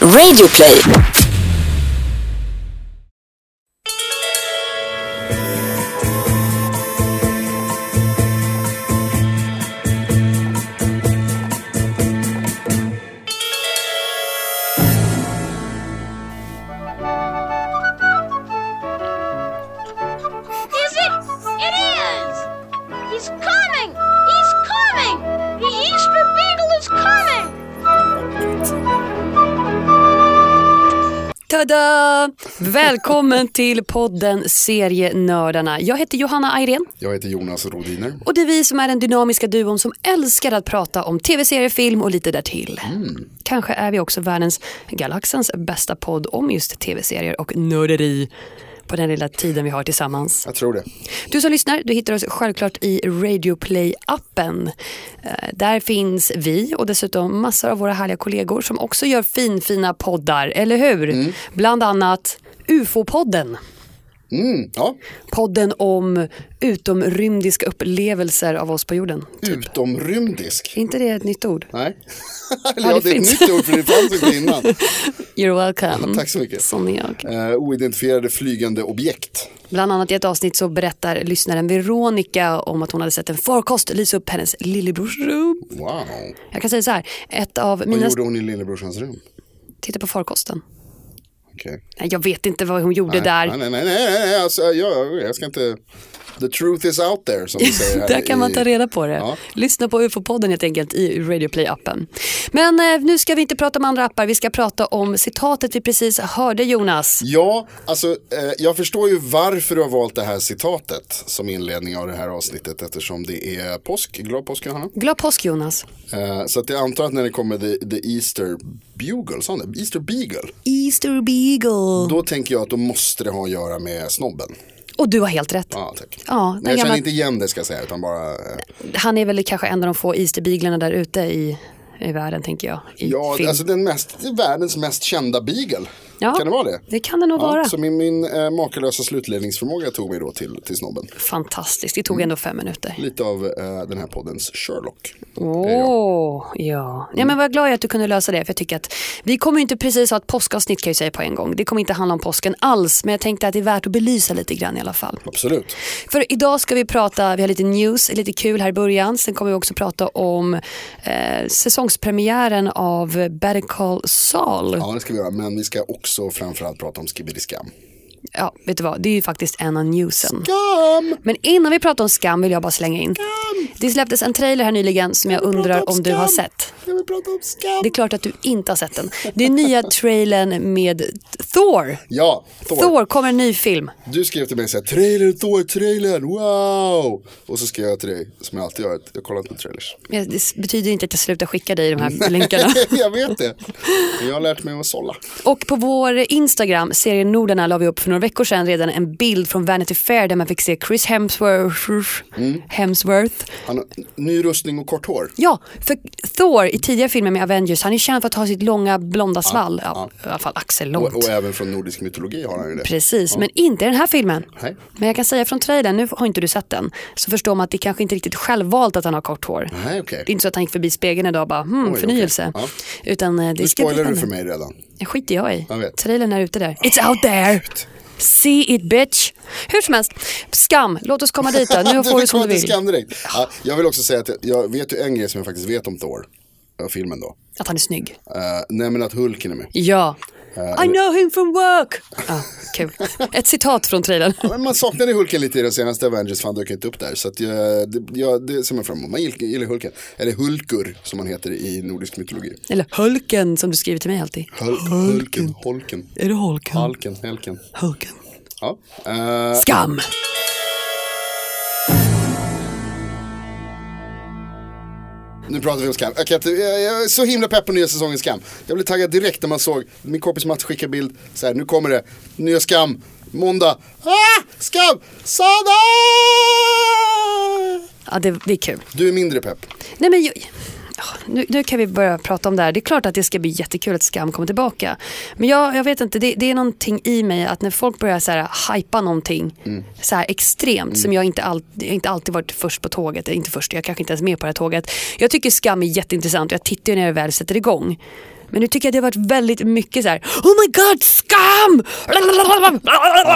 Radioplay. Is Välkommen till podden Serienördarna. Jag heter Johanna Ayrén Jag heter Jonas Rodiner. och det är vi som är den dynamiska duon som älskar att prata om tv-serier, film och lite därtill. Kanske är vi också världens, galaxens bästa podd om just tv-serier och nörderi på den lilla tiden vi har tillsammans. Jag tror det. Du som lyssnar, du hittar oss självklart i Radioplay-appen. Eh, Där finns vi och dessutom massor av våra härliga kollegor som också gör finfina poddar, eller hur? Bland annat UFO-podden. Mm, ja, Podden om utomrymdiska upplevelser av oss på jorden. utomrymdisk. Är inte det ett nytt ord? Nej. Eller ja, det det är ett nytt ord för det fanns inte innan. You're welcome. Tack så mycket. Som jag. Uh, oidentifierade flygande objekt. Bland annat i ett avsnitt så berättar lyssnaren Veronica om att hon hade sett en farkost lysa upp hennes lillebrors rum. Wow. Jag kan säga så här, ett av Vad mina... gjorde hon i lillebrorsans rum? Titta på farkosten. Nej, Jag vet inte vad hon gjorde Nej, där. nej, nej, nej, nej, nej. Alltså, jag, jag ska inte... The truth is out there som vi säger här Där kan man i- ta reda på det. Ja. Lyssna på UFO-podden helt enkelt i Radioplay-appen. Men eh, nu ska vi inte prata om andra appar, vi ska prata om citatet vi precis hörde Jonas. Ja, alltså eh, jag förstår ju varför du har valt det här citatet som inledning av det här avsnittet eftersom det är påsk. Glad påsk Johanna. Glad påsk Jonas. Eh, så att jag antar att när det kommer the, the Easter Bugle, sa han det? Easter Beagle. Easter Beagle. Då tänker jag att då måste det ha att göra med snobben. Och du har helt rätt. Ja, tack. Ja, Men jag känner gamla- inte igen det ska jag säga, utan bara... eh, Han är väl kanske en av de få Easter Beaglarna där ute i, i världen tänker jag. Ja, film. alltså den mest, världens mest kända beagle. Ja, Kan det vara det? Det kan det nog vara. Så min, min eh, makalösa slutledningsförmåga tog mig då till, till snobben. Fantastiskt, det tog Mm. ändå fem minuter. Lite av eh, den här poddens Sherlock. Åh, ja. ja. men vad glad jag att du kunde lösa det. För jag tycker att vi kommer inte precis ha ett påskavsnitt kan jag säga på en gång. Det kommer inte handla om påsken alls. Men jag tänkte att det är värt att belysa lite grann i alla fall. Absolut. För idag ska vi prata, vi har lite news, lite kul här i början. Sen kommer vi också prata om eh, säsongspremiären av Better Call Saul. Ja, det ska vi göra. Men vi ska också framförallt prata om Skibidi Skam. Ja, vet du vad? Det är ju faktiskt en av newsen. Skam! Men innan vi pratar om skam vill jag bara slänga in. Det släpptes en trailer här nyligen som jag undrar om du har sett. Jag vill prata om skam. Det är klart att du inte har sett den. Det är nya trailern med Thor. Ja, Thor. Thor kommer en ny film. Du skrev till mig så här, trailer, Thor, trailern, wow! Och så skrev jag till dig, som jag alltid gör, att jag kollar inte på trailers. Men Det betyder inte att jag slutar skicka dig de här länkarna. jag vet det. Jag har lärt mig att sålla. Och på vår Instagram, serien Nordarna, la vi upp för några veckor sedan redan en bild från Vanity Fair där man fick se Chris Hemsworth. Hemsworth. Han har ny rustning och kort hår. Ja, för Thor i tidigare filmer med Avengers, han är känd för att ha sitt långa blonda svall. Ja, I alla fall axellångt. Och, och även från nordisk mytologi har han ju det. Precis, men inte i den här filmen. Nej. Men jag kan säga från trailern, nu har inte du sett den, så förstår man att det kanske inte riktigt självvalt att han har kort hår. Nej, okej. Det är inte så att han gick förbi spegeln idag och bara, hmm, Oj, förnyelse. okej. Utan eh, det Nu spoilar du för mig redan. Det skiter jag i. Jag vet. Trailern är ute där. It's out there! See it bitch! Hur som helst, skam, låt oss komma dit då. Nu får du som du vill. skam direkt. Ja, jag vill också säga att jag, jag vet ju en grej som jag faktiskt vet om Thor. Av Filmen då. Att han är snygg. Uh, nej men att Hulken är med. Ja. Eh, I know him from work! Ah, kul. Ett citat från trailern. Men man saknade Hulken lite i den senaste Avengers, för han dök inte upp där. Så att jag, det, jag, det ser man fram emot. Man gillar, Hulken. Eller Hulkur som han heter i nordisk mytologi. Eller Hulken som du skriver till mig alltid. Hul, Hulken, Holken, Är det Hulken? Halken, Helken. Hulken. Ja. eh, Skam! Nu pratar vi om Skam. Jag, inte, jag, jag är så himla pepp på nya säsongen Skam. Jag blev taggad direkt när man såg, min kompis Mats skickade bild, så här, nu kommer det, nya Skam, måndag, ah, Skam, Sada! Ja, det, det är kul. Du är mindre pepp. Nej, men, jag, ja, nu, nu kan vi börja prata om det här. Det är klart att det ska bli jättekul att Skam kommer tillbaka. Men jag, jag vet inte, det, det är någonting i mig att när folk börjar så här, hypa någonting så här extremt som jag inte, all, jag inte alltid varit först på tåget. Inte först, jag kanske inte ens är med på det här tåget. Jag tycker Skam är jätteintressant och jag tittar ju när jag väl sätter igång. Men nu tycker jag det har varit väldigt mycket så här. Oh my god, skam!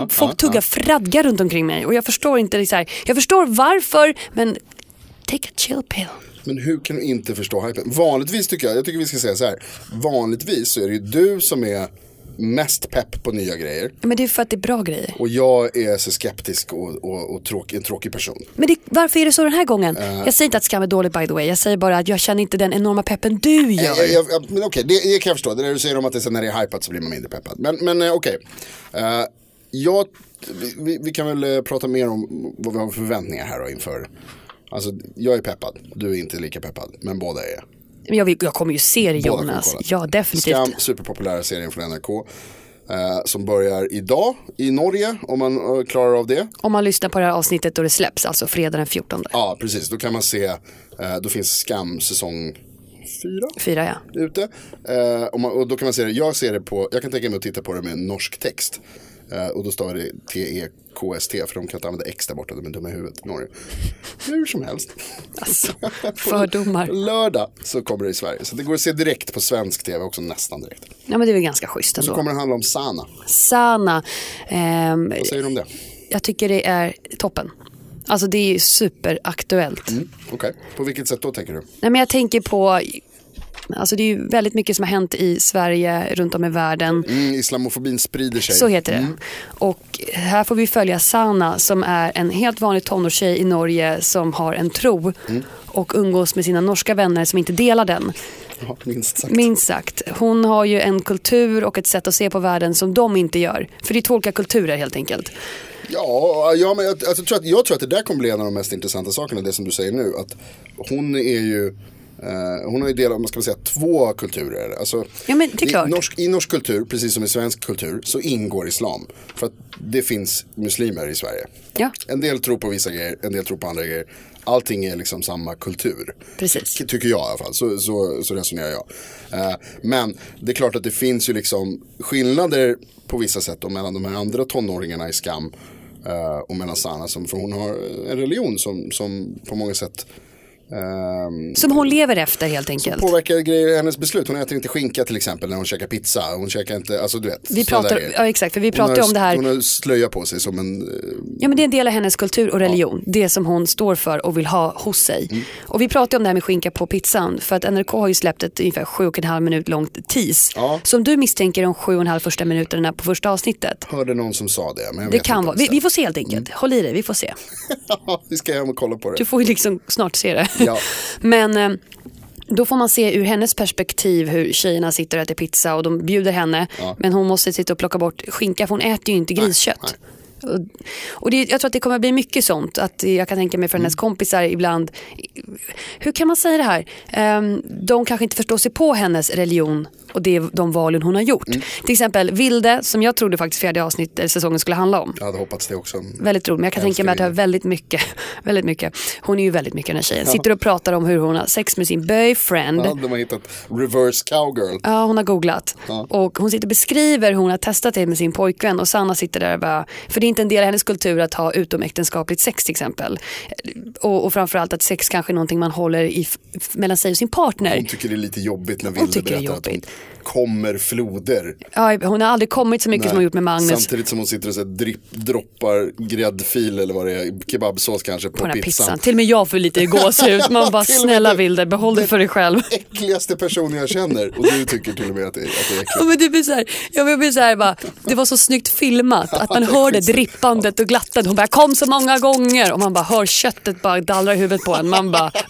Folk tuggar fradga runt omkring mig och jag förstår inte, så här, jag förstår varför men take a chill pill. Men hur kan du inte förstå hypen? Vanligtvis tycker jag, jag tycker vi ska säga så här. Vanligtvis så är det ju du som är mest pepp på nya grejer. Men det är för att det är bra grejer. Och jag är så skeptisk och, och, och tråkig, en tråkig person. Men det, varför är det så den här gången? Eh. Jag säger inte att Skam är dåligt by the way. Jag säger bara att jag känner inte den enorma peppen du gör. Jag, jag, jag, men okej, det, det kan jag förstå. Det där du säger om att det, sen när det är hypat så blir man mindre peppad. Men, men eh, okej. Eh, jag, vi, vi kan väl eh, prata mer om vad vi har för förväntningar här då inför. Alltså, jag är peppad, du är inte lika peppad, men båda är. Jag, vill- jag kommer ju se det Båda Jonas. Ja definitivt. Skam, superpopulära serien från NRK. Eh, som börjar idag i Norge, om man eh, klarar av det. Om man lyssnar på det här avsnittet då det släpps, alltså fredag den 14. Ja, precis. Då kan man se, eh, då finns Skam säsong fyra Fyra ja. ute. Eh, och, man, och då kan man se det, jag ser det på, jag kan tänka mig att titta på det med norsk text. Eh, och då stavar det T-E-K-S-T för de kan inte använda X där borta, de är dumma i huvudet i Norge. Hur som helst. Alltså, fördomar. Lördag så kommer det i Sverige. Så det går att se direkt på svensk tv också, nästan direkt. Ja men det är väl ganska schysst Så ändå. kommer det handla om Sana. Sana. Ehm, Vad säger du om det? jag tycker det är toppen. Alltså det är ju superaktuellt. Mm, Okej, på vilket sätt då tänker du? Nej, men jag tänker på, alltså det är ju väldigt mycket som har hänt i Sverige, runt om i världen. Mm, islamofobin sprider sig. Så heter det. Och här får vi följa Sana som är en helt vanlig tonårstjej i Norge som har en tro och umgås med sina norska vänner som inte delar den. Ja, minst sagt. Minst sagt. Hon har ju en kultur och ett sätt att se på världen som de inte gör. För det är två olika kulturer helt enkelt. Ja, ja men jag, alltså, jag, tror att, jag tror att det där kommer bli en av de mest intressanta sakerna, det som du säger nu. Att hon är ju, hon har ju del av, man ska säga, två kulturer. Alltså, Ja, i, norsk, I norsk kultur, precis som i svensk kultur, så ingår islam. För att det finns muslimer i Sverige. Ja. En del tror på vissa grejer, en del tror på andra grejer. Allting är liksom samma kultur. Precis. Ty- Tycker jag i alla fall, så, så, så resonerar jag. Eh, men det är klart att det finns ju liksom skillnader på vissa sätt då, mellan de här andra tonåringarna i Skam eh, och mellan Sanna. Som, för hon har en religion som, som på många sätt ehm, Som hon lever efter helt enkelt. påverkar grejer i hennes beslut. Hon äter inte skinka till exempel när hon käkar pizza. Hon käkar inte, alltså du vet. Vi pratar, ja, exakt, för vi pratar ju har- om det här. Hon har slöja på sig som en, eh, Ja men det är en del av hennes kultur och religion. Det som hon står för och vill ha hos sig. Mm. Och vi pratar ju om det här med skinka på pizzan. För att NRK har ju släppt ett ungefär sju och en halv minut långt tease. Ja. Som du misstänker de sju och en halv första minuterna på första avsnittet. hörde någon som sa det. Men jag Det vet kan inte vara, vi, vi får se helt enkelt. Håll i dig, vi får se. vi ska hem och kolla på det. Du får ju liksom snart se det. Ja. Men eh, då får man se ur hennes perspektiv hur tjejerna sitter och äter pizza och de bjuder henne. Men hon måste sitta och plocka bort skinka för hon äter ju inte griskött. Och, och det, jag tror att det kommer bli mycket sånt. Att jag kan tänka mig för Mm. hennes kompisar ibland. Hur kan man säga det här? Ehm, de kanske inte förstår sig på hennes religion och det, de valen hon har gjort. Mm. Till exempel Vilde som jag trodde faktiskt fjärde avsnitt, eller säsongen skulle handla om. Jag hade hoppats det också. Väldigt roligt, men jag kan tänka mig att det Älskar väldigt mycket, väldigt mycket. Hon är ju väldigt mycket den här tjejen. Sitter och pratar om hur hon har sex med sin boyfriend. Ja, de har hittat reverse cowgirl. Ja, hon har googlat. Ja. Och hon sitter och beskriver hur hon har testat det med sin pojkvän och Sanna sitter där och bara, för det är inte en del av hennes kultur att ha utomäktenskapligt sex till exempel. Och, och framförallt att sex kanske är någonting man håller i, mellan sig och sin partner. Hon tycker det är lite jobbigt när Vilde är berättar att hon. Kommer floder. Ja, hon har aldrig kommit så mycket som hon gjort med Magnus. Samtidigt som hon sitter och så dripp, droppar gräddfil eller vad det är, kebabsås kanske på, på pizzan. pizzan. Till och med jag får lite gåshud. Man bara, snälla. Vilde, behåll det för dig själv. Äckligaste personen jag känner och du tycker till och med att det, att det är äckligt. Ja, men det blir så här, jag blir så här bara, det var så snyggt filmat att man hör det drippandet och glattandet. Hon bara kom så många gånger och man bara hör köttet bara dallra i huvudet på en. Man bara,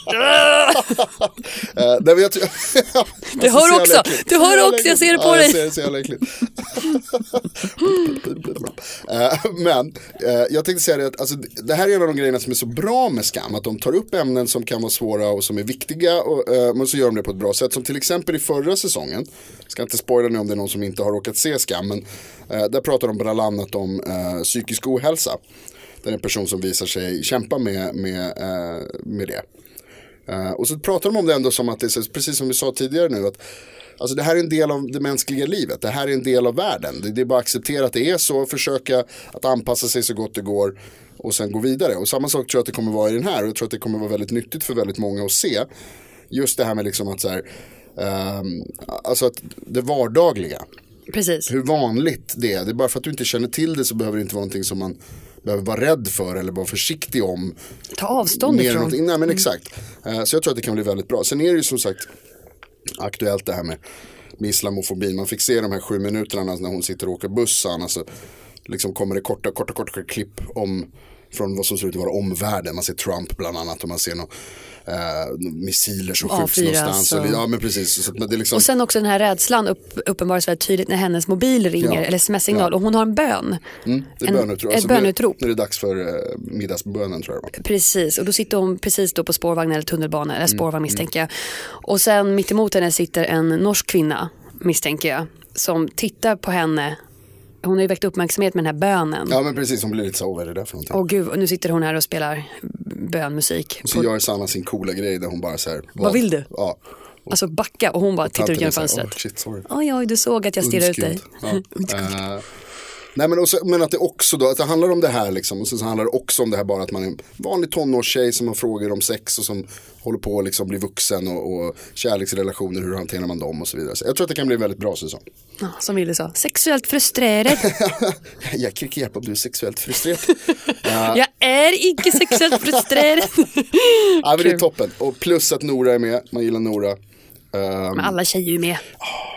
Eh, nej, jag, Alltså, hör så jävla också, äckligt. Hör jävla också, jag ser det på ja, dig. Jag ser det så jävla äckligt. Eh, men eh, jag tänkte säga det att alltså, det här är en av de grejerna som är så bra med skam. Att de tar upp ämnen som kan vara svåra och som är viktiga. Och, eh, men så gör de det på ett bra sätt. Som till exempel i förra säsongen. Jag ska inte spoila nu om det är någon som inte har råkat se skam. Men där pratar de bland annat om psykisk ohälsa. Det är en person som visar sig kämpa med, med, med det. Eh, och så pratar de om det ändå som att det är precis som vi sa tidigare nu. att Alltså det här är en del av det mänskliga livet. Det här är en del av världen. Det, det är bara att acceptera att det är så. Försöka att anpassa sig så gott det går. Och sen gå vidare. Och samma sak tror jag att det kommer vara i den här. Och jag tror att det kommer vara väldigt nyttigt för väldigt många att se. Just det här med liksom att så här. ehm, alltså att det vardagliga. Precis. Hur vanligt det är. Det är bara för att du inte känner till det så behöver det inte vara någonting som man behöver vara rädd för eller vara försiktig om. Ta avstånd ifrån. Nej men exakt. Eh, så jag tror att det kan bli väldigt bra. Sen är det ju som sagt aktuellt det här med, med islamofobin. Man fick se de här sju minuterna när hon sitter och åker buss. Alltså, liksom kommer det korta, korta, korta klipp om från vad som ser ut att vara omvärlden. Man ser Trump bland annat och man ser några eh, missiler som skjuts A4 någonstans. så- Och, ja men precis. Så att det är liksom, Och sen också den här rädslan upp, uppenbaras väldigt tydligt när hennes mobil ringer Ja. eller sms-signal och hon har en bön. mm, det är en- bönutrop. ett Alltså, det- bönutrop. Nu är det dags för eh, middagsbönen tror jag. Precis, och då sitter hon precis då på spårvagn eller tunnelbana, Mm, eller spårvagn misstänker jag. Och sen mitt emot henne sitter en norsk kvinna, misstänker jag, som tittar på henne. Hon har ju väckt uppmärksamhet med den här bönen. Ja men precis, hon blir lite så, vad är det där för någonting? Åh gud, och nu sitter hon här och spelar bönmusik. Så På, gör Sanna sin coola grej där hon bara så här. Vad vill du? Ja. alltså backa och hon bara tittar ut genom fönstret. Oh, shit, sorry. Oj, oj, du såg att jag stirrade ut dig. Ja. Nej men, också, men att det också då, att det handlar om det här liksom. Och sen så handlar det också om det här bara att man är en vanlig tonårstjej som har frågor om sex och som håller på att liksom bli vuxen och, och kärleksrelationer, hur hanterar man dem och så vidare. Så jag tror att det kan bli en väldigt bra säsong. Ja, som Wille sa, sexuellt frustrerad. jag kan hjälpa om du är sexuellt frustrerad. jag är icke sexuellt frustrerad. ja, men det är toppen. Och plus att Nora är med, man gillar Nora. Ehm, Men alla tjejer är ju med.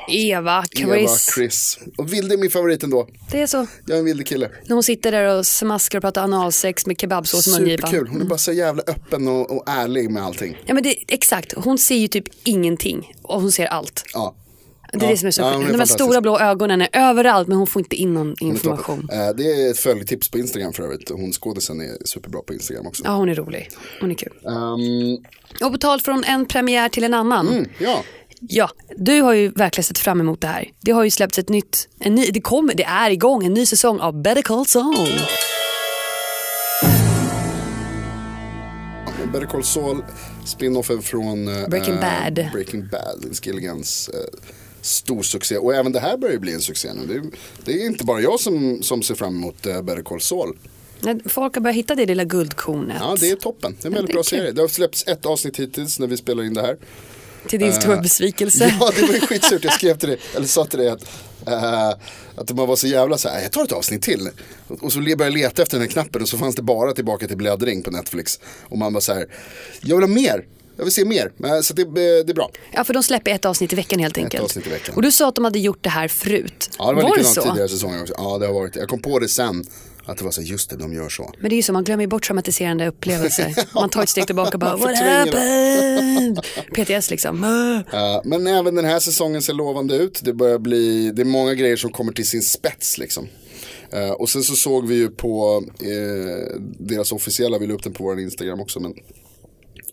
Eva, Chris. Eva, Chris. Och Vilde är min favorit ändå. Det är så. Jag är en Vilde kille. När hon sitter där och smaskar och pratar analsex med kebabsås i mungipan. Superkul, hon är bara så jävla öppen och, och ärlig med allting. Ja men det, exakt, hon ser ju typ ingenting och hon ser allt. Ja. Det är Ja. det som är så Ja, är De här stora blå ögonen är överallt men hon får inte in någon är information. toppen. Eh, Det är ett följtips på Instagram för övrigt. Hon skådisen är superbra på Instagram också. Ja hon är rolig, hon är kul. Ehm, Och tal från en premiär till en annan. mm, ja, Ja, du har ju verkligen sett fram emot det här. Det har ju släppts ett nytt, en ny, det, kommer, det är igång en ny säsong av Better Call Saul. Better Call Saul, spinoffen från eh, Breaking eh, Bad. Breaking Bad, Vince Gilligans eh, stor succé. Och även det här börjar ju bli en succé nu. Det är, det är inte bara jag som, som ser fram emot eh, Better Call Saul. Folk har börjat hitta det lilla guldkornet. Ja, det är toppen. Det är en väldigt bra kul. serie. Det har släppts ett avsnitt hittills när vi spelar in det här. Till din stora besvikelse. Ja, det var ju skitsurt. Jag skrev till dig, eller sa till dig att, eh, att man var så jävla så här, jag tar ett avsnitt till. Och så började jag leta efter den här knappen och så fanns det bara tillbaka till bläddring på Netflix. Och man var så här, jag vill ha mer. Jag vill se mer. Så det, det är bra. Ja, för de släpper ett avsnitt i veckan helt enkelt. avsnitt i veckan. Och du sa att de hade gjort det här förut. Ja, det var, det likadant så? tidigare säsonger också. Ja, det har varit Jag kom på det sen. Att det var så just det, de gör så. Men det är ju så, man glömmer bort traumatiserande upplevelser. Man tar ett steg tillbaka och bara, what happened? PTS liksom. Eh, men även den här säsongen ser lovande ut. Det börjar bli, det är många grejer som kommer till sin spets liksom. Eh, och sen så såg vi ju på eh, deras officiella, vi la upp den på vår Instagram också, men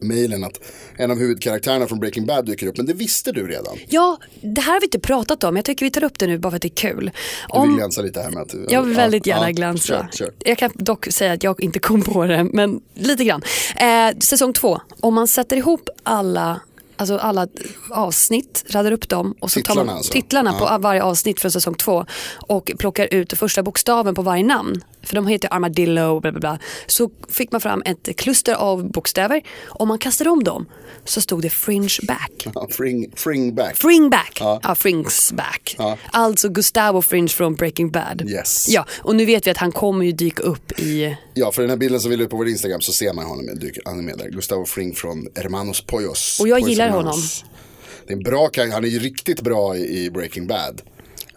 mejlen att en av huvudkaraktärerna från Breaking Bad dyker upp. Men det visste du redan. Ja, det här har vi inte pratat om. Jag tycker vi tar upp det nu bara för att det är kul. Du vill Om, glänsa lite här med att... jag vill väldigt gärna ja, glänsa. Kör, kör. Jag kan dock säga att jag inte kom på det, men lite grann. Eh, säsong två, om man sätter ihop alla Alltså alla avsnitt, raddar upp dem och så tar Titlarna man alltså? titlarna Ja. på varje avsnitt från säsong två och plockar ut första bokstaven på varje namn. För de heter Armadillo bla bla bla. Så fick man fram ett kluster av bokstäver. Om man kastade om dem så stod det fringe back. Ja, fring, fring back. Fring back. Ja. Ja, Frings back. Ja. Alltså Gustavo Fringe från Breaking Bad. Yes. Ja, och nu vet vi att han kommer ju dyka upp i... Ja, för den här bilden som vi la upp på vår Instagram så ser man honom, dyker- han är med där. Gustavo Fring från Hermanos Poyos. Och jag Poyos gillar Hermanos. Det är en bra han är ju riktigt bra i Breaking Bad.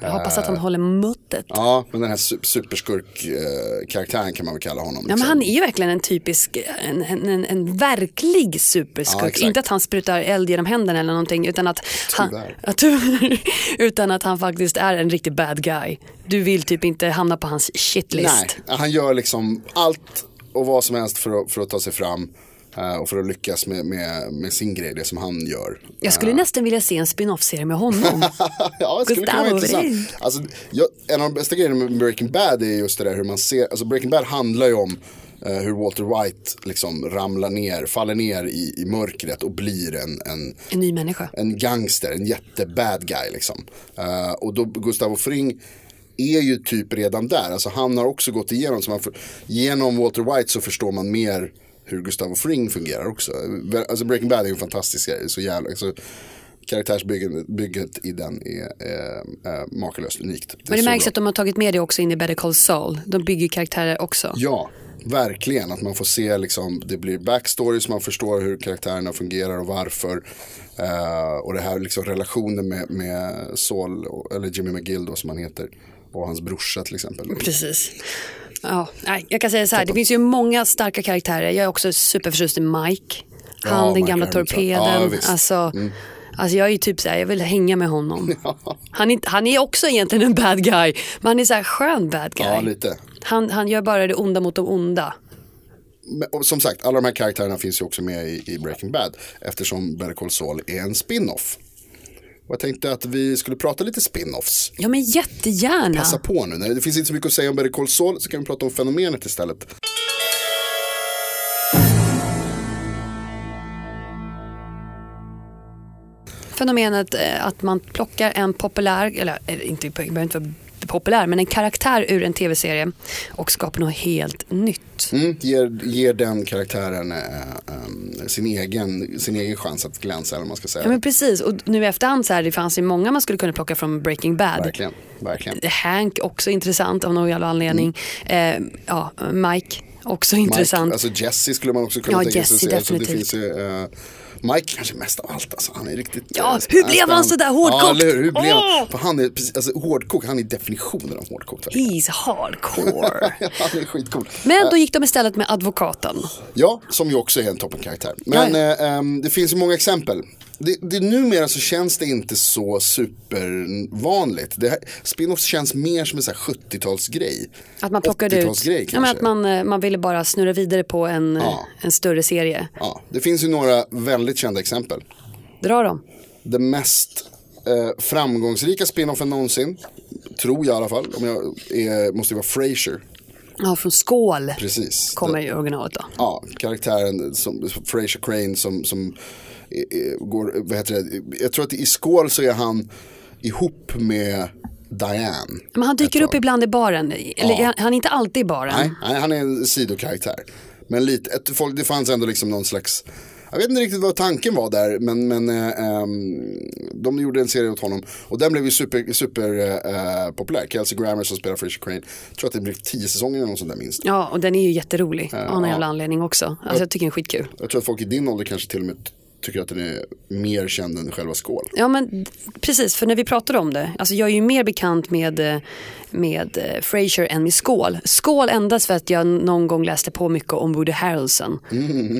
Jag hoppas att han håller muttet. Ja, men den här su- superskurk-karaktären kan man väl kalla honom. Ja, men liksom. han är ju verkligen en typisk, en, en, en, verklig Ja, superskurk. exakt. inte att han sprutar eld genom händerna eller någonting utan att, han, Tyvärr. ja, tyvärr. utan att han faktiskt är en riktig bad guy. Du vill typ inte hamna på hans shitlist. Nej, han gör liksom allt och vad som helst för att, för att ta sig fram. Eh, och för att lyckas med, med, med sin grej, det som han gör. Jag skulle nästan vilja se en spin-off-serie med honom. ja, det skulle kunna vara intressant. Alltså, jag, en av de bästa grejerna med Breaking Bad är just det där hur man ser, alltså Breaking Bad handlar ju om eh, hur Walter White liksom ramlar ner, faller ner i, i mörkret och blir en, en, en ny människa. en gangster, en jättebad guy liksom. Eh, och då Gustavo Fring är ju typ redan där, alltså han har också gått igenom, så man för, genom Walter White så förstår man mer hur Gustavo Fring fungerar också. Alltså Breaking Bad är en fantastisk serie, så jävla, alltså, karaktärsbygget i den är eh, eh, makalöst unikt. är Men det märks bra. att de har tagit med det också in i Better Call Saul. De bygger karaktärer också. Ja, verkligen. Att man får se liksom, det blir backstories, man förstår hur karaktärerna fungerar och varför. Eh, och det här liksom relationen med, med Saul, eller Jimmy McGill då som han heter. Och hans brorsa till exempel. Precis. Ja, nej, jag kan säga så här, det finns ju många starka karaktärer. Jag är också superförtjust i Mike. Han, Ja, den gamla torpeden. Ja, visst. Mm. alltså, alltså jag är ju typ så här, jag vill hänga med honom. Han, är, han är också egentligen en bad guy, men han är så här skön bad guy. Ja, lite. Han, han gör bara det onda mot de onda. Men, som sagt, alla de här karaktärerna finns ju också med i, i Breaking Bad. Eftersom Better Call Saul är en spin-off. Och jag tänkte att vi skulle prata lite spin-offs. Ja men jättegärna. Passa på nu. När det finns inte så mycket att säga om Better Call Saul så kan vi prata om fenomenet istället. Fenomenet eh, att man plockar en populär, eller eh, inte, behöver inte vara populär, men en karaktär ur en tv-serie och skapar något helt nytt. Mm, ger, ger den karaktären eh, eh, sin, egen, sin egen chans att glänsa eller man ska säga. Ja men precis, och nu i efterhand så här, det fanns ju många man skulle kunna plocka från Breaking Bad. Verkligen, verkligen. Hank också intressant av någon jävla anledning. Eh, ja, Mike också intressant. Mike, alltså Jesse skulle man också kunna Ja, tänka Jesse, sig. Alltså, det finns ju, eh, Mike kanske mest av allt alltså. Han är riktigt Ja, eh, hur blev han sådär hårdkokt? Ja, eller hur? hur blev Åh! han? För han är precis, alltså hårdkokt, han är definitionen av hårdkokt. He's hardcore. han är skitcool. Men då gick de istället med advokaten. Ja, som ju också är en toppenkaraktär. Men Ja, eh, ehm, det finns ju många exempel. Det, det, numera så känns det inte så supervanligt. Det här, spin-offs känns mer som en sån här 70-talsgrej. Att man plockade ut, 80-talsgrej ja, men att man, eh, man ville bara snurra vidare på en, eh, Ja. en större serie. Ja, det finns ju några väldigt kända exempel. Dra dem. Det mest eh, framgångsrika spin-offen någonsin, tror jag i alla fall, om jag är, måste vara Frasier. Ja, från Skål Precis. kommer i originalet då. Ja, karaktären som Fraser Crane som, som eh, eh, går, vad heter det, jag tror att i Skål så är han ihop med Diane. Men han dyker upp ibland i baren. Eller han, han är inte alltid i baren. Nej, nej, han är en sidokaraktär. Men lite, ett, folk, det fanns ändå liksom någon slags, jag vet inte riktigt vad tanken var där, men, men eh, ehm, de gjorde en serie åt honom. Och den blev ju super, super eh, populär. Kelsey Grammer som spelar Fraser Crane, jag tror att det blev tio säsonger eller något sånt där minst. Ja, och den är ju jätterolig av någon ja. jävla anledning också. Alltså jag tycker den är skitkul. Jag tror att folk i din ålder kanske till och med tycker att den är mer känd än själva Skål. Ja men precis, för när vi pratade om det, alltså jag är ju mer bekant med, eh, med eh, Frasier än med Skål. Skål endast för att jag någon gång läste på mycket om Woody Harrelson.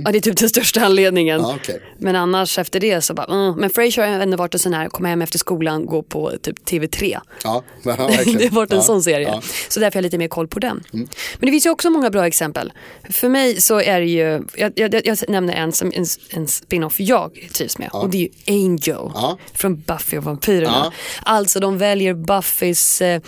Ja, det är typ den största anledningen. Ja, okej. Men annars efter det så bara, mm. men Frasier har ändå varit en sån här, komma hem efter skolan, gå på typ TV3. Ja, verkligen. det har varit en ja, sån serie. Ja. Så därför har jag lite mer koll på den. Men det finns ju också många bra exempel. För mig så är det ju, jag, jag, jag nämner en, som, en, en spin-off jag trivs med. Och det är ju Angel Ja. från Buffy och vampyrerna. Ja. Alltså de väljer Buffys, eh,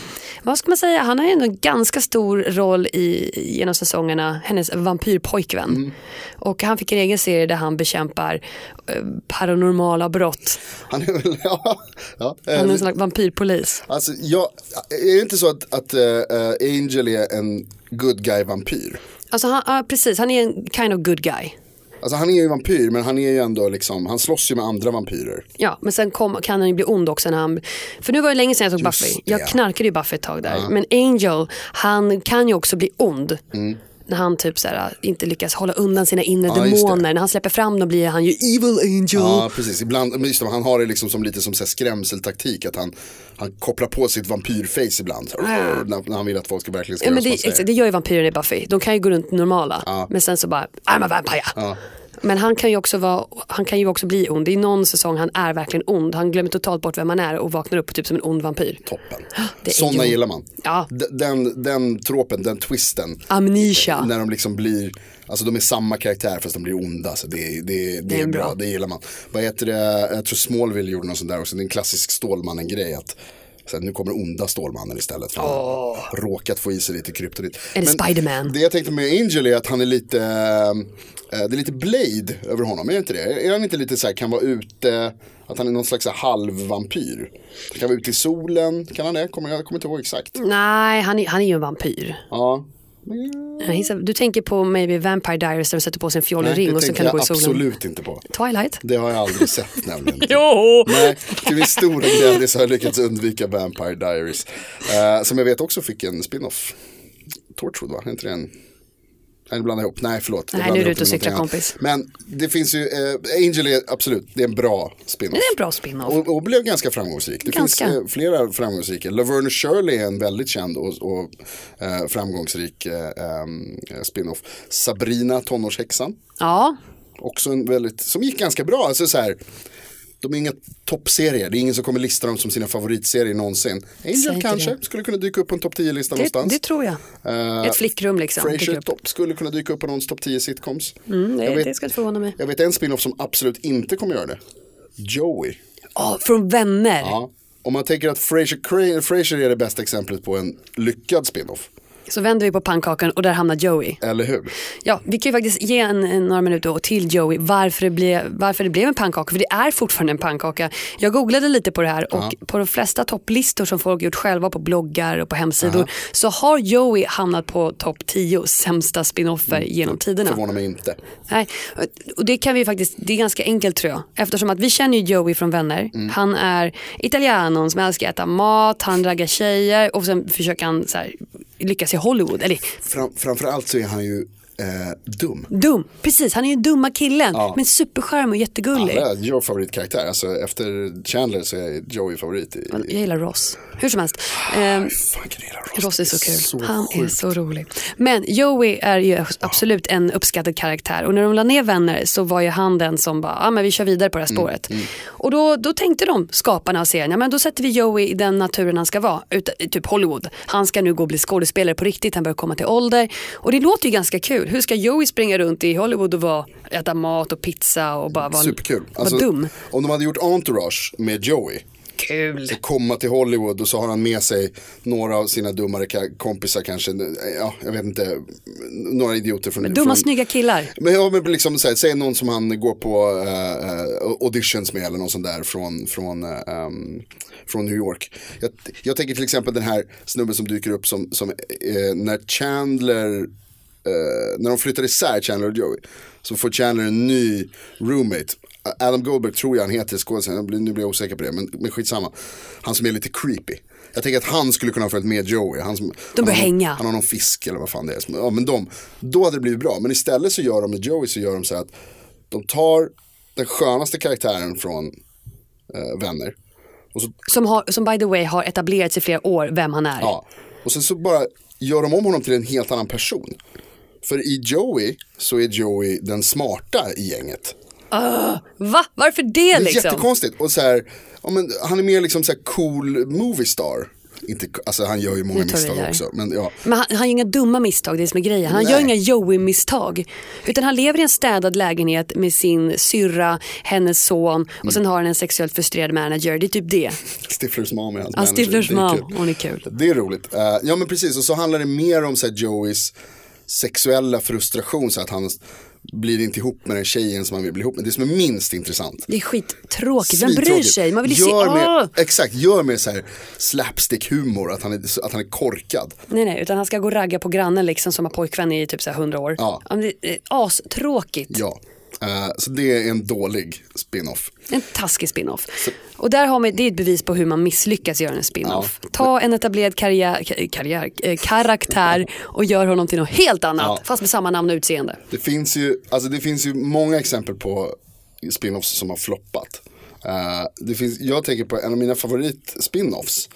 vad ska man säga, han har ju en ganska stor roll i, genom säsongerna, hennes vampyrpojkvän. Mm. Och han fick en egen serie där han bekämpar eh, paranormala brott. Han är väl, ja. ja. Han är eh, en slags vampyrpolis. Alltså, jag, är det inte så att, att eh, eh, Angel är en good guy vampyr? Alltså han, ja, precis, han är en kind of good guy. Alltså han är ju vampyr men han är ju ändå liksom, han slåss ju med andra vampyrer. Ja, men sen kom, kan han ju bli ond också när han... För nu var det länge sedan jag tog Just Buffy. det, Jag ja. knarkade ju Buffy ett tag där. Men Angel, han kan ju också bli ond. Mm. När han typ såhär, inte lyckas hålla undan sina inre Ja, demoner. När han släpper fram dem blir han ju evil angel. Ja precis, ibland, just det, han har det liksom som lite som så skrämseltaktik att han, han kopplar på sitt vampyrface ibland. Så, här, när, när han vill att folk ska verkligen ska Ja, men det, exakt, det gör ju vampyrerna i Buffy. De kan ju gå runt normala. Men sen så bara, I'm a vampire. Men han kan, ju också vara, han kan ju också bli ond. I någon säsong han är verkligen ond. Han glömmer totalt bort vem han är och vaknar upp typ som en ond vampyr. Toppen. Sådana ju- gillar man. Ja. Den, den tråpen, den twisten. Amnesia. När de liksom blir, alltså de är samma karaktär fast de blir onda. Så det, det, det, är bra. det gillar man. Vad heter det, jag tror Smallville gjorde något sånt där också. Det är en klassisk Stålmannen-grej. Att, så här, nu kommer onda Stålmannen istället. För har råkat få i sig lite kryptonit. Är det Spiderman? Det jag tänkte med Angel är att han är lite, eh, det är lite Blade över honom. Är det inte det? Är han inte lite så här, kan vara ute, att han är någon slags halvvampyr? Han kan vara ute i solen, kan han det? Kommer, jag kommer inte ihåg exakt. Nej, han är, han är ju en vampyr. Ja. Du tänker på maybe Vampire Diaries där de sätter på sig en fjollig ring det och så kan du gå i solen. absolut inte på. Twilight? Det har jag aldrig sett nämligen. Jo! Nej, till min stora glädje så har jag lyckats undvika Vampire Diaries. Eh, som jag vet också fick en spin-off. Torchwood va? Är inte det en? Nej, jag ihop. Nej, förlåt. Nej, nu är du ute och cyklar, annat. Men det finns ju, eh, Angel är absolut, det är en bra spin-off. Det är en bra spin-off. Och, och blev ganska framgångsrik. Det Ganska. finns eh, flera framgångsrika. Laverne Shirley är en väldigt känd och, och eh, framgångsrik eh, em, spin-off. Sabrina, tonårshäxan. Ja, Också en väldigt, som gick ganska bra. Alltså så här, de är inga toppserier. Det är ingen som kommer lista dem som sina favoritserier någonsin. Angel kanske det. skulle kunna dyka upp på en topp 10-lista det, någonstans. det tror jag. Eh, Ett flickrum liksom. Frasier topp skulle kunna dyka upp på någons topp 10 sitcoms. Mm, det, jag, vet, det ska inte förvåna mig. jag vet en spin-off som absolut inte kommer göra det. Joey. Ja, från Vänner. Ja. Om man tänker att Frasier, Frasier är det bästa exemplet på en lyckad spin-off. Så vänder vi på pannkakan och där hamnar Joey. Eller hur? Ja, vi kan ju faktiskt ge en, några minuter då till Joey varför det, blev, varför det blev en pannkaka. För det är fortfarande en pannkaka. Jag googlade lite på det här och på de flesta topplistor som folk gjort själva på bloggar och på hemsidor så har Joey hamnat på topp 10 sämsta spinoffer genom tiderna. Förvånar mig inte. Nej, och det kan vi faktiskt, det är ganska enkelt tror jag. Eftersom att vi känner ju Joey från Vänner. Han är italianon som älskar att äta mat, han raggar tjejer och sen försöker han så här, lyckas i Hollywood. Eller Fram, framförallt så är han ju eh, dum. dum, precis han är ju dumma killen. Ja. Men superskärm och jättegullig. Alla, Joe favoritkaraktär. Alltså efter Chandler så är Joey favorit. I, Jag gillar Ross. Hur som helst. Jag gilla Ross? Ross är så kul. Så han är sjukt. så rolig. Men Joey är ju absolut en uppskattad karaktär. Och när de la ner vänner så var ju han den som bara, ja ah, men vi kör vidare på det här Mm, spåret. Och då, då tänkte de, skaparna av serien, ja men då sätter vi Joey i den naturen han ska vara. Ut, typ Hollywood. Han ska nu gå och bli skådespelare på riktigt, han börjar komma till ålder. Och det låter ju ganska kul. Hur ska Joey springa runt i Hollywood och vara, äta mat och pizza och bara vara, Superkul. vara dum? Om de hade gjort Entourage med Joey. Kul. Komma till Hollywood och så har han med sig några av sina dummare kompisar kanske. Ja, jag vet inte. Några idioter från... Dumma från, snygga killar. Men ja, men liksom så här, säg någon som han går på eh, auditions med eller någon sån där från, från, ehm, från New York. Jag, jag tänker till exempel den här snubben som dyker upp som, som eh, när Chandler, eh, när de flyttar isär Chandler och Joey, så får Chandler en ny roommate. Adam Goldberg tror jag han heter skådespelaren, nu blir- jag osäker på det, men, men skitsamma. Han som är lite creepy. Jag tänker att han skulle kunna ha följt med Joey. Han, som, De bör han, har- hänga. Han har någon fisk eller vad fan det är. Ja men de, då hade det blivit bra. Men istället så gör de med Joey så gör de så att de tar den skönaste karaktären från eh, Vänner. Och så, Som, har, som by the way har etablerats i flera år vem han är. ja, och sen så bara gör de om honom till en helt annan person. För i Joey så är Joey den smarta i gänget. Va? Varför det Det är liksom? jättekonstigt. Och så här, ja, men han är mer liksom så cool movie star. Inte, alltså han gör ju många misstag också. Men ja, Men han, han gör inga dumma misstag, det är som är grejen. Han Nej. gör inga Joey-misstag. Utan han lever i en städad lägenhet med sin syrra, hennes son och sen har han en sexuellt frustrerad manager. Det är typ det. Stiflers mom är hans Ja, manager. Stiflers är mom, hon är kul. Det är roligt. Eh, ja men precis, och så handlar det mer om så Joeys sexuella frustration så att han blir inte ihop med den tjejen som han vill bli ihop med. Det som är minst intressant. Det är skittråkigt. Vem bryr sig? Man vill ju se... gör med, Åh! Exakt, gör med så här slapstick-humor, att han, är, att han är korkad. Nej, nej, utan han ska gå och ragga på grannen liksom som har pojkvän i typ så här 100 år. Ja. Det är astråkigt. Ja, Eh, så det är en dålig spin-off. En taskig spin-off. Och där har man, det är ett bevis på hur man misslyckas göra en spin-off. Ta en etablerad karriär, ka- karriär, eh, karaktär och gör honom till något helt annat. Ja. Fast med samma namn och utseende. Det finns ju, alltså det finns ju många exempel på spin-offs som har floppat. Eh, det finns, jag tänker på en av mina favorit-spin-offs.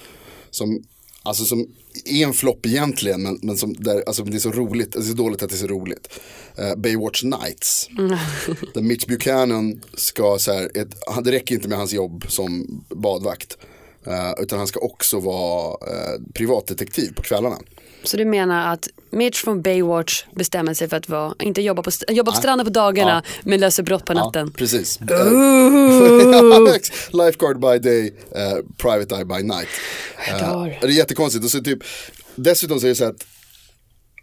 Som, alltså som är en flopp egentligen, men, men som där, alltså det är så roligt, det är så dåligt att det är så roligt. Eh, Baywatch Nights. där Mitch Buchanan ska så här, ett, det räcker inte med hans jobb som badvakt. Eh, utan han ska också vara eh, privatdetektiv på kvällarna. Så du menar att Mitch från Baywatch bestämmer sig för att vara, inte jobba på, jobba på stranden på dagarna men löser brott på natten. Ja, precis. Lifeguard by day, eh, private eye by night. Eh, det är jättekonstigt. Och så typ, dessutom så är det så att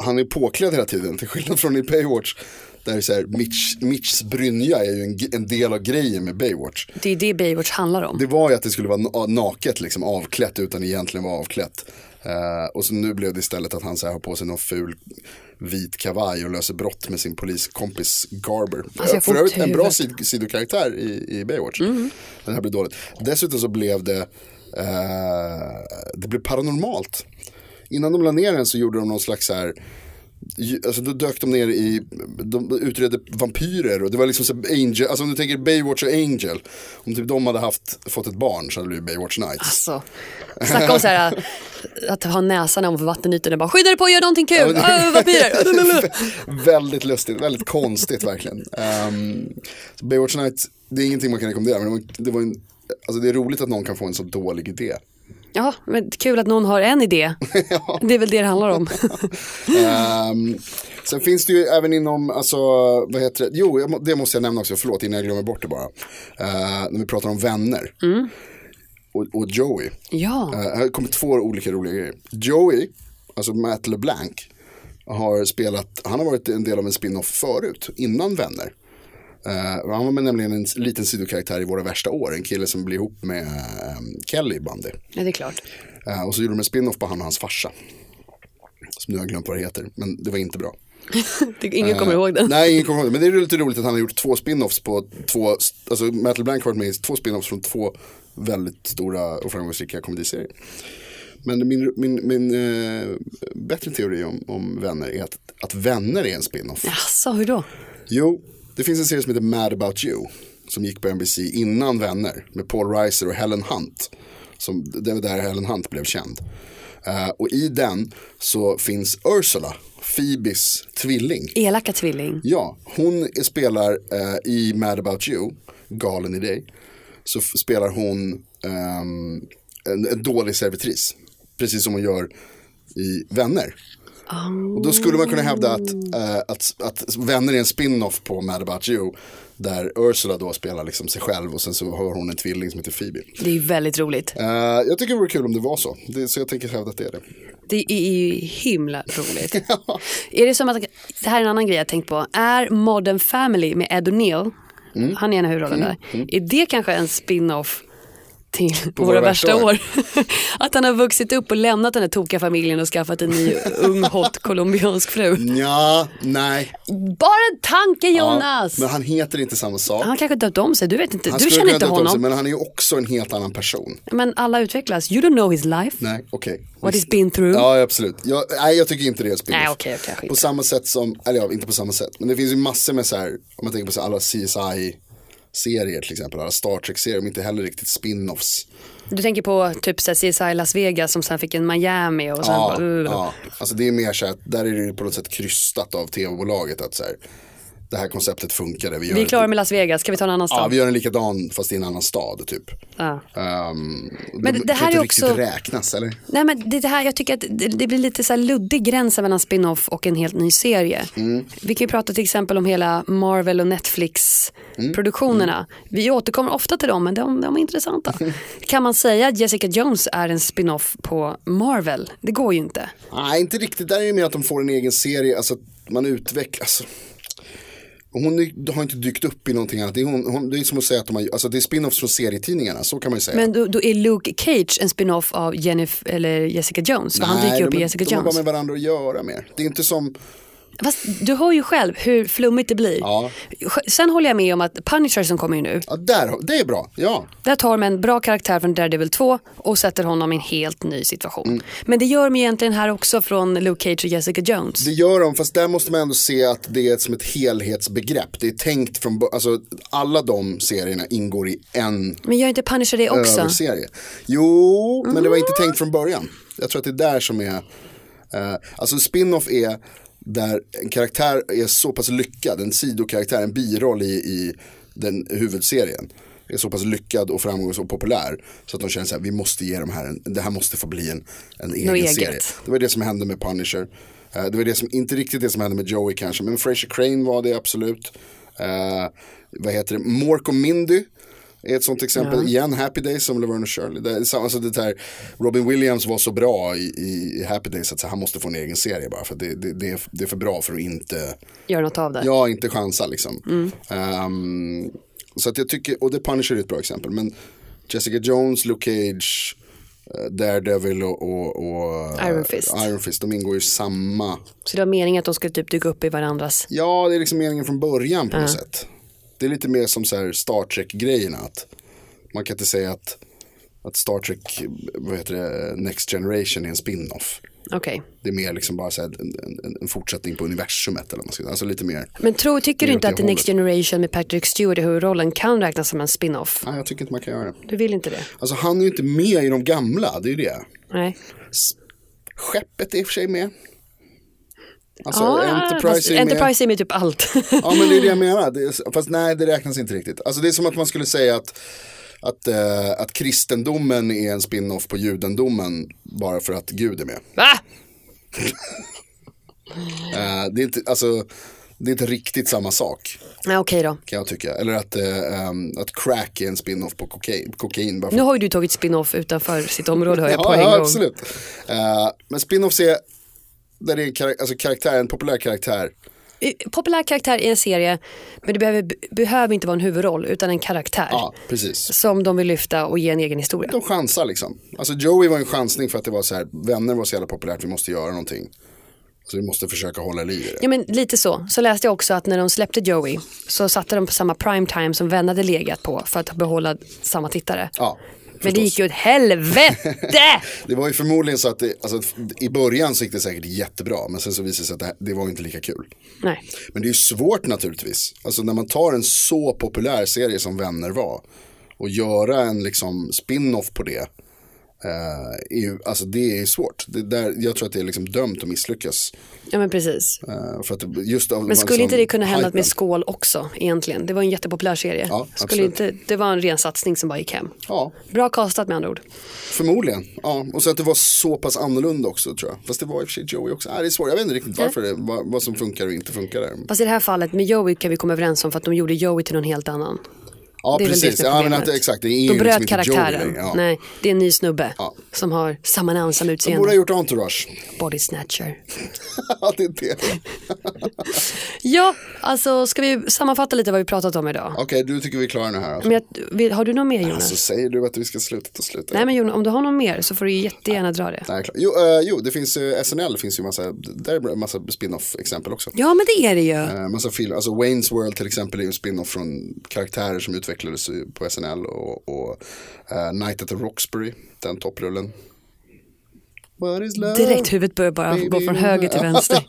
han är påklädd hela tiden, till skillnad från i Baywatch. Där så här, Mitch, Mitchs brynja är ju en, en del av grejen med Baywatch. Det är det Baywatch handlar om. Det var ju att det skulle vara na- naket, liksom avklätt utan egentligen vara avklätt. Eh, och så nu blev det istället att han så här, har på sig någon ful vit kavaj och löser brott med sin poliskompis Garber. Alltså, För övrigt en bra. Mm. sid- sidokaraktär i, i Baywatch. Men det här blir dåligt. Dessutom så blev det, eh, det blev paranormalt. Innan de la ner den så gjorde de någon slags så här Alltså då dök de ner i, de utredde vampyrer och det var liksom så Angel, alltså om du tänker Baywatch och Angel. Om typ de hade haft, fått ett barn så hade det blivit Baywatch Nights. Alltså, snacka om så här, att ha näsan ovanför vattenytan och bara skydda dig på gör någonting kul. Äh, vampyrer. väldigt lustigt, väldigt konstigt verkligen. Um, Baywatch Nights, det är ingenting man kan rekommendera men det var en, alltså det är roligt att någon kan få en så dålig idé. Ja, men kul att någon har en idé. Det är väl det det handlar om. Ehm, sen finns det ju även inom, alltså, vad heter det, jo det måste jag nämna också, förlåt innan jag glömmer bort det bara. Eh, när vi pratar om vänner. Och, och Joey. Ja, Uh, här kommer två olika roliga grejer. Joey, alltså Matt LeBlanc, har spelat, han har varit en del av en spin-off förut, innan Vänner. Eh, han var med nämligen en liten sidokaraktär i Våra värsta år, en kille som blir ihop med eh, Kelly Bundy. ja, det är klart. Eh, och så gjorde de en spin-off på han och hans farsa. Som nu har jag glömt vad det heter, men det var inte bra. Ingen kommer ihåg den. Nej, ingen kommer ihåg det. Men det är lite roligt att han har gjort två spin-offs på två, alltså Matt LeBlanc har varit med i två spin-offs från två väldigt stora och framgångsrika komediserier. Men min, min, min eh, bättre teori om, om vänner är att, att vänner är en spin-off. Jaså, hur då? Jo, det finns en serie som heter Mad About You. Som gick på NBC innan Vänner. Med Paul Reiser och Helen Hunt. Som, det var där Helen Hunt blev känd. Eh, och i den så finns Ursula, Phoebes tvilling. Elaka tvilling. Ja, hon spelar eh, i Mad About You, Galen i dig. Så spelar hon ehm, en, en dålig servitris. Precis som hon gör i Vänner. Och då skulle man kunna hävda att, eh, att, att Vänner är en spin-off på Mad About You. Där Ursula då spelar liksom sig själv och sen så har hon en tvilling som heter Phoebe. Det är väldigt roligt. Eh, jag tycker det vore kul om det var så. Det, så jag tänker hävda att det är det. Det är ju himla roligt. Är det som att, det här är en annan grej jag tänkt på. Är Modern Family med Ed O'Neill, Mm. han är en av huvudrollen där. Är det kanske en spin-off till Våra, Våra värsta år? år. att han har vuxit upp och lämnat den här tokiga familjen och skaffat en ny ung hot colombiansk fru. Ja, nej. Bara en tanke Ja, Jonas! men han heter inte samma sak. Han kanske döpt om sig, du vet inte. Han du känner inte döpt om sig, honom. men han är ju också en helt annan person. Men alla utvecklas. You don't know his life. Nej, okej. What he's been through. Ja, absolut. Jag, nej, jag tycker inte det är spin-off. Nej, okej, skit. På samma sätt som, eller ja, inte på samma sätt. Men det finns ju massor med så här, om man tänker på så här, alla CSI-serier till exempel, alla Star Trek-serier, är inte heller riktigt spin-offs. Du tänker på typ så CSI Las Vegas som sen fick en Miami och sen Ja, bara, uh. ja, alltså det är mer så här, att där är det på något sätt krystat av tv-bolaget att så här, det här konceptet funkade. Vi, Vi är klara med Las Vegas, ska vi ta en annan Ja, stad? vi gör en likadan fast i en annan stad typ. Ja. Um, Men de det här är också- räknas eller? Nej men det, det här, jag tycker att det, det blir lite så här luddig gräns mellan spin-off och en helt ny serie. Mm. Vi kan ju prata till exempel om hela Marvel och Netflix Mm. produktionerna. Vi återkommer ofta till dem men de, de är intressanta. kan man säga att Jessica Jones är en spin-off på Marvel? Det går ju inte. Nej, inte riktigt. Där är det mer att de får en egen serie, alltså man utvecklar. Alltså. Hon är- har inte dykt upp i någonting annat. Det är, hon, hon, det är som att säga att de har, alltså det är spin-offs från serietidningarna, så kan man ju säga. Men då, då är Luke Cage en spin-off av Jennifer, eller Jessica Jones. För han dyker upp de, i Jessica de har bara Jones. med varandra att göra mer. Det är inte som, Fast du hör ju själv hur flummigt det blir. Ja. Sen håller jag med om att Punisher som kommer ju nu. ja där, det är bra, ja. Där tar de en bra karaktär från Daredevil 2 och sätter honom i en helt ny situation. Mm. Men det gör de egentligen här också från Luke Cage och Jessica Jones. Det gör de, fast där måste man ändå se att det är som ett helhetsbegrepp. Det är tänkt från, alltså alla de serierna ingår i en Men gör inte Punisher det också? överserie. Jo, men det var inte tänkt från början. Jag tror att det är där som är, eh, alltså spin-off är där en karaktär är så pass lyckad, en sidokaraktär, en biroll i, i den huvudserien. Är så pass lyckad och framgångsrik och populär. Så att de känner så här, vi måste ge dem här en, det här måste få bli en, en egen eget. serie. Det var det som hände med Punisher. Eh, det var det som, inte riktigt det som hände med Joey kanske, men Fraser Crane var det absolut. Eh, vad heter det, Mork och Mindy är ett sånt exempel. Igen Happy Days som Laverne och Shirley. Det alltså det här, Robin Williams var så bra i, i, Happy Days att han måste få en egen serie bara. För det, det, det, är, det är för bra för att inte, Gör något av det. ja inte chansa liksom. Ehm, så att jag tycker, och The Punisher är ett bra exempel. Men Jessica Jones, Luke Cage, eh, Daredevil och, och, och eh, Iron Fist. Iron Fist, de ingår i samma Så det var meningen att de skulle typ dyka upp i varandras. Ja, det är liksom meningen från början på något sätt. Det är lite mer som så Star Trek-grejerna. Att man kan inte säga att, att Star Trek, vad heter det, Next Generation är en spin-off. Okej. Det är mer liksom bara så en, en, en fortsättning på universumet. Eller säga. Alltså lite mer, Men tro, tycker du inte att The Next Generation med Patrick Stewart i huvudrollen kan räknas som en spin-off? nej jag tycker inte man kan göra det. Du vill inte det? Alltså han är ju inte med i de gamla, det är ju det. Nej. Skeppet är i och för sig med. Alltså Ja, Enterprise är med. Enterprise är med typ allt. Ja men det är det jag menar. Det fast nej det räknas inte riktigt. Alltså det är som att man skulle säga att, att, eh, att kristendomen är en spin-off på judendomen bara för att Gud är med. Va? Eh, det, är inte, alltså, det är inte riktigt samma sak Nej, okej då. kan jag tycka. Eller att, eh, ehm, att crack är en spin-off på kokain. kokain bara för Nu har ju du tagit spin-off utanför sitt område hör jag på ja, en ja, gång. absolut. Eh, men spin-offs är där det är kar- alltså karaktär, en populär karaktär. Populär karaktär i en serie, men det behöver, behöver inte vara en huvudroll utan en karaktär. Ja, precis. Som de vill lyfta och ge en egen historia. De chansar liksom. Alltså Joey var en chansning för att det var så här, vänner var så jävla populärt, vi måste göra någonting. Så vi måste försöka hålla liv i det. Ja men lite så. Så läste jag också att när de släppte Joey så satte de på samma primetime som vänner hade legat på för att behålla samma tittare. Ja, men det gick ju åt helvete! Det var ju förmodligen så att det, alltså, i början så gick det säkert jättebra, men sen så visade det sig att det, det var inte lika kul. Nej. Men det är ju svårt naturligtvis. Alltså när man tar en så populär serie som Vänner var och göra en liksom spin-off på det. Är ju, alltså det är svårt. Det där, jag tror att det är liksom dömt att misslyckas. Ja men precis. Eh, för att just av, Men skulle inte det kunna hända med. Skål också egentligen? Det var en jättepopulär serie. Ja, skulle inte, det var en ren satsning som bara gick hem. Ja, Bra castat med andra ord. förmodligen. Ja, och så att det var så pass annorlunda också tror jag. Fast det var i och för sig Joey också. Nej, det är svårt. Jag vet inte riktigt varför det, vad, vad som funkar och inte funkar där. Fast i det här fallet med Joey kan vi komma överens om för att de gjorde Joey till någon helt annan. Ja, precis. Ja, men att, exakt, det är De ingen bröt som heter Joey karaktären. Ja. Nej, det är en ny snubbe Ja. som har samma namn, samma De utseende. borde ha gjort Entourage. Body snatcher. ja, det är det. Ja, alltså ska vi sammanfatta lite vad vi pratat om idag? Okej, du tycker vi är klara nu här alltså. Jag, vill- har du något mer Jonas? Alltså säger du att vi ska sluta ta slut? Nej men Jonas, om du har något mer så får du jättegärna dra det. Nej. Jo, eh, jo, det finns ju SNL, det finns ju massa, där är massa spin-off exempel också. Ja men det är det ju. Eh, massa film, alltså Wayne's World till exempel är ju en spin-off från karaktärer som utvecklades på SNL och, och eh, Night at the Roxbury, den topprullen. Direkt huvudet börjar bara gå Baby, från höger till vänster.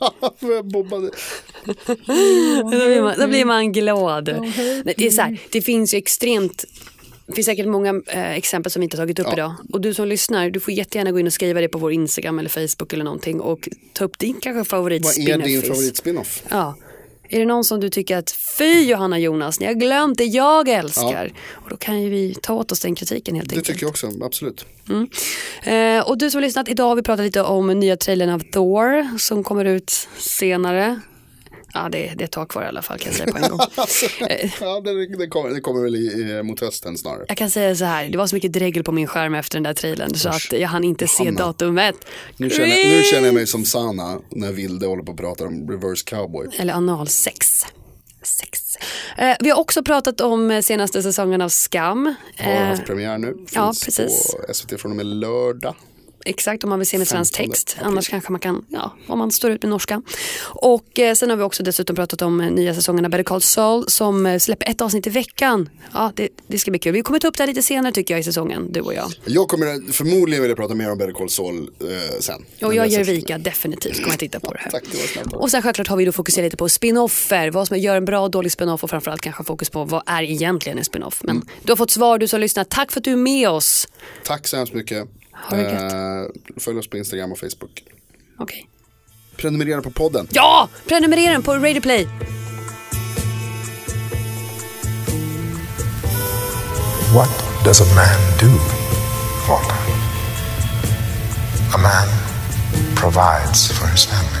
Då, blir man, då blir man glad. Nej, det, är så här, det finns ju extremt det finns säkert många eh, exempel som vi inte har tagit upp Ja. idag. Och du som lyssnar, du får jättegärna gå in och skriva det på vår Instagram eller Facebook eller någonting och ta upp din kanske favorit Vad är din favorit spin-off? Ja. Är det någon som du tycker att fy Johanna Jonas, ni har glömt det jag älskar. Och då kan ju vi ta åt oss den kritiken helt Det enkelt. tycker jag också, absolut. Eh, och du som har lyssnat, idag har vi pratat lite om nya trailern av Thor som kommer ut senare. Ja, det, det är ett tag kvar i alla fall kan jag säga på en gång. ja, det, det, kommer, det kommer väl i, mot hösten snarare. Jag kan säga så här, det var så mycket dregel på min skärm efter den där trailern så att jag hann inte se Hanna. datumet. Nu känner, nu känner jag mig som Sana när Vilde håller på och pratar om reverse cowboy. Eller analsex. Sex. Eh, vi har också pratat om eh, senaste säsongen av Skam. Har Eh, haft premiär nu. Finns ja, precis. på SVT från och med lördag. Exakt, om man vill se med svensk 15 text. Annars kanske man kan, ja, om man står ut med norska. Och eh, sen har vi också dessutom pratat om eh, nya säsongen av Better Call Saul som eh, släpper ett avsnitt i veckan. Ja, det, det ska bli kul. Vi kommer ta upp det här lite senare tycker jag i säsongen, du och jag. Jag kommer förmodligen vilja prata mer om Better Call Saul eh, sen. Och jag ger vika definitivt, kommer jag titta på det här. Tack, det. Och sen självklart har vi då fokuserat lite på spin-offer, vad som gör en bra och dålig spin-off och framförallt kanske fokus på vad är egentligen en spin-off. Men du har fått svar du som har lyssnat. Tack för att du är med oss. Tack så hemskt mycket. Eh, följ oss på Instagram och Facebook. Okej. Prenumerera på podden. Ja, prenumerera på Radio Play. What does a man do, Walter? A man provides for his family.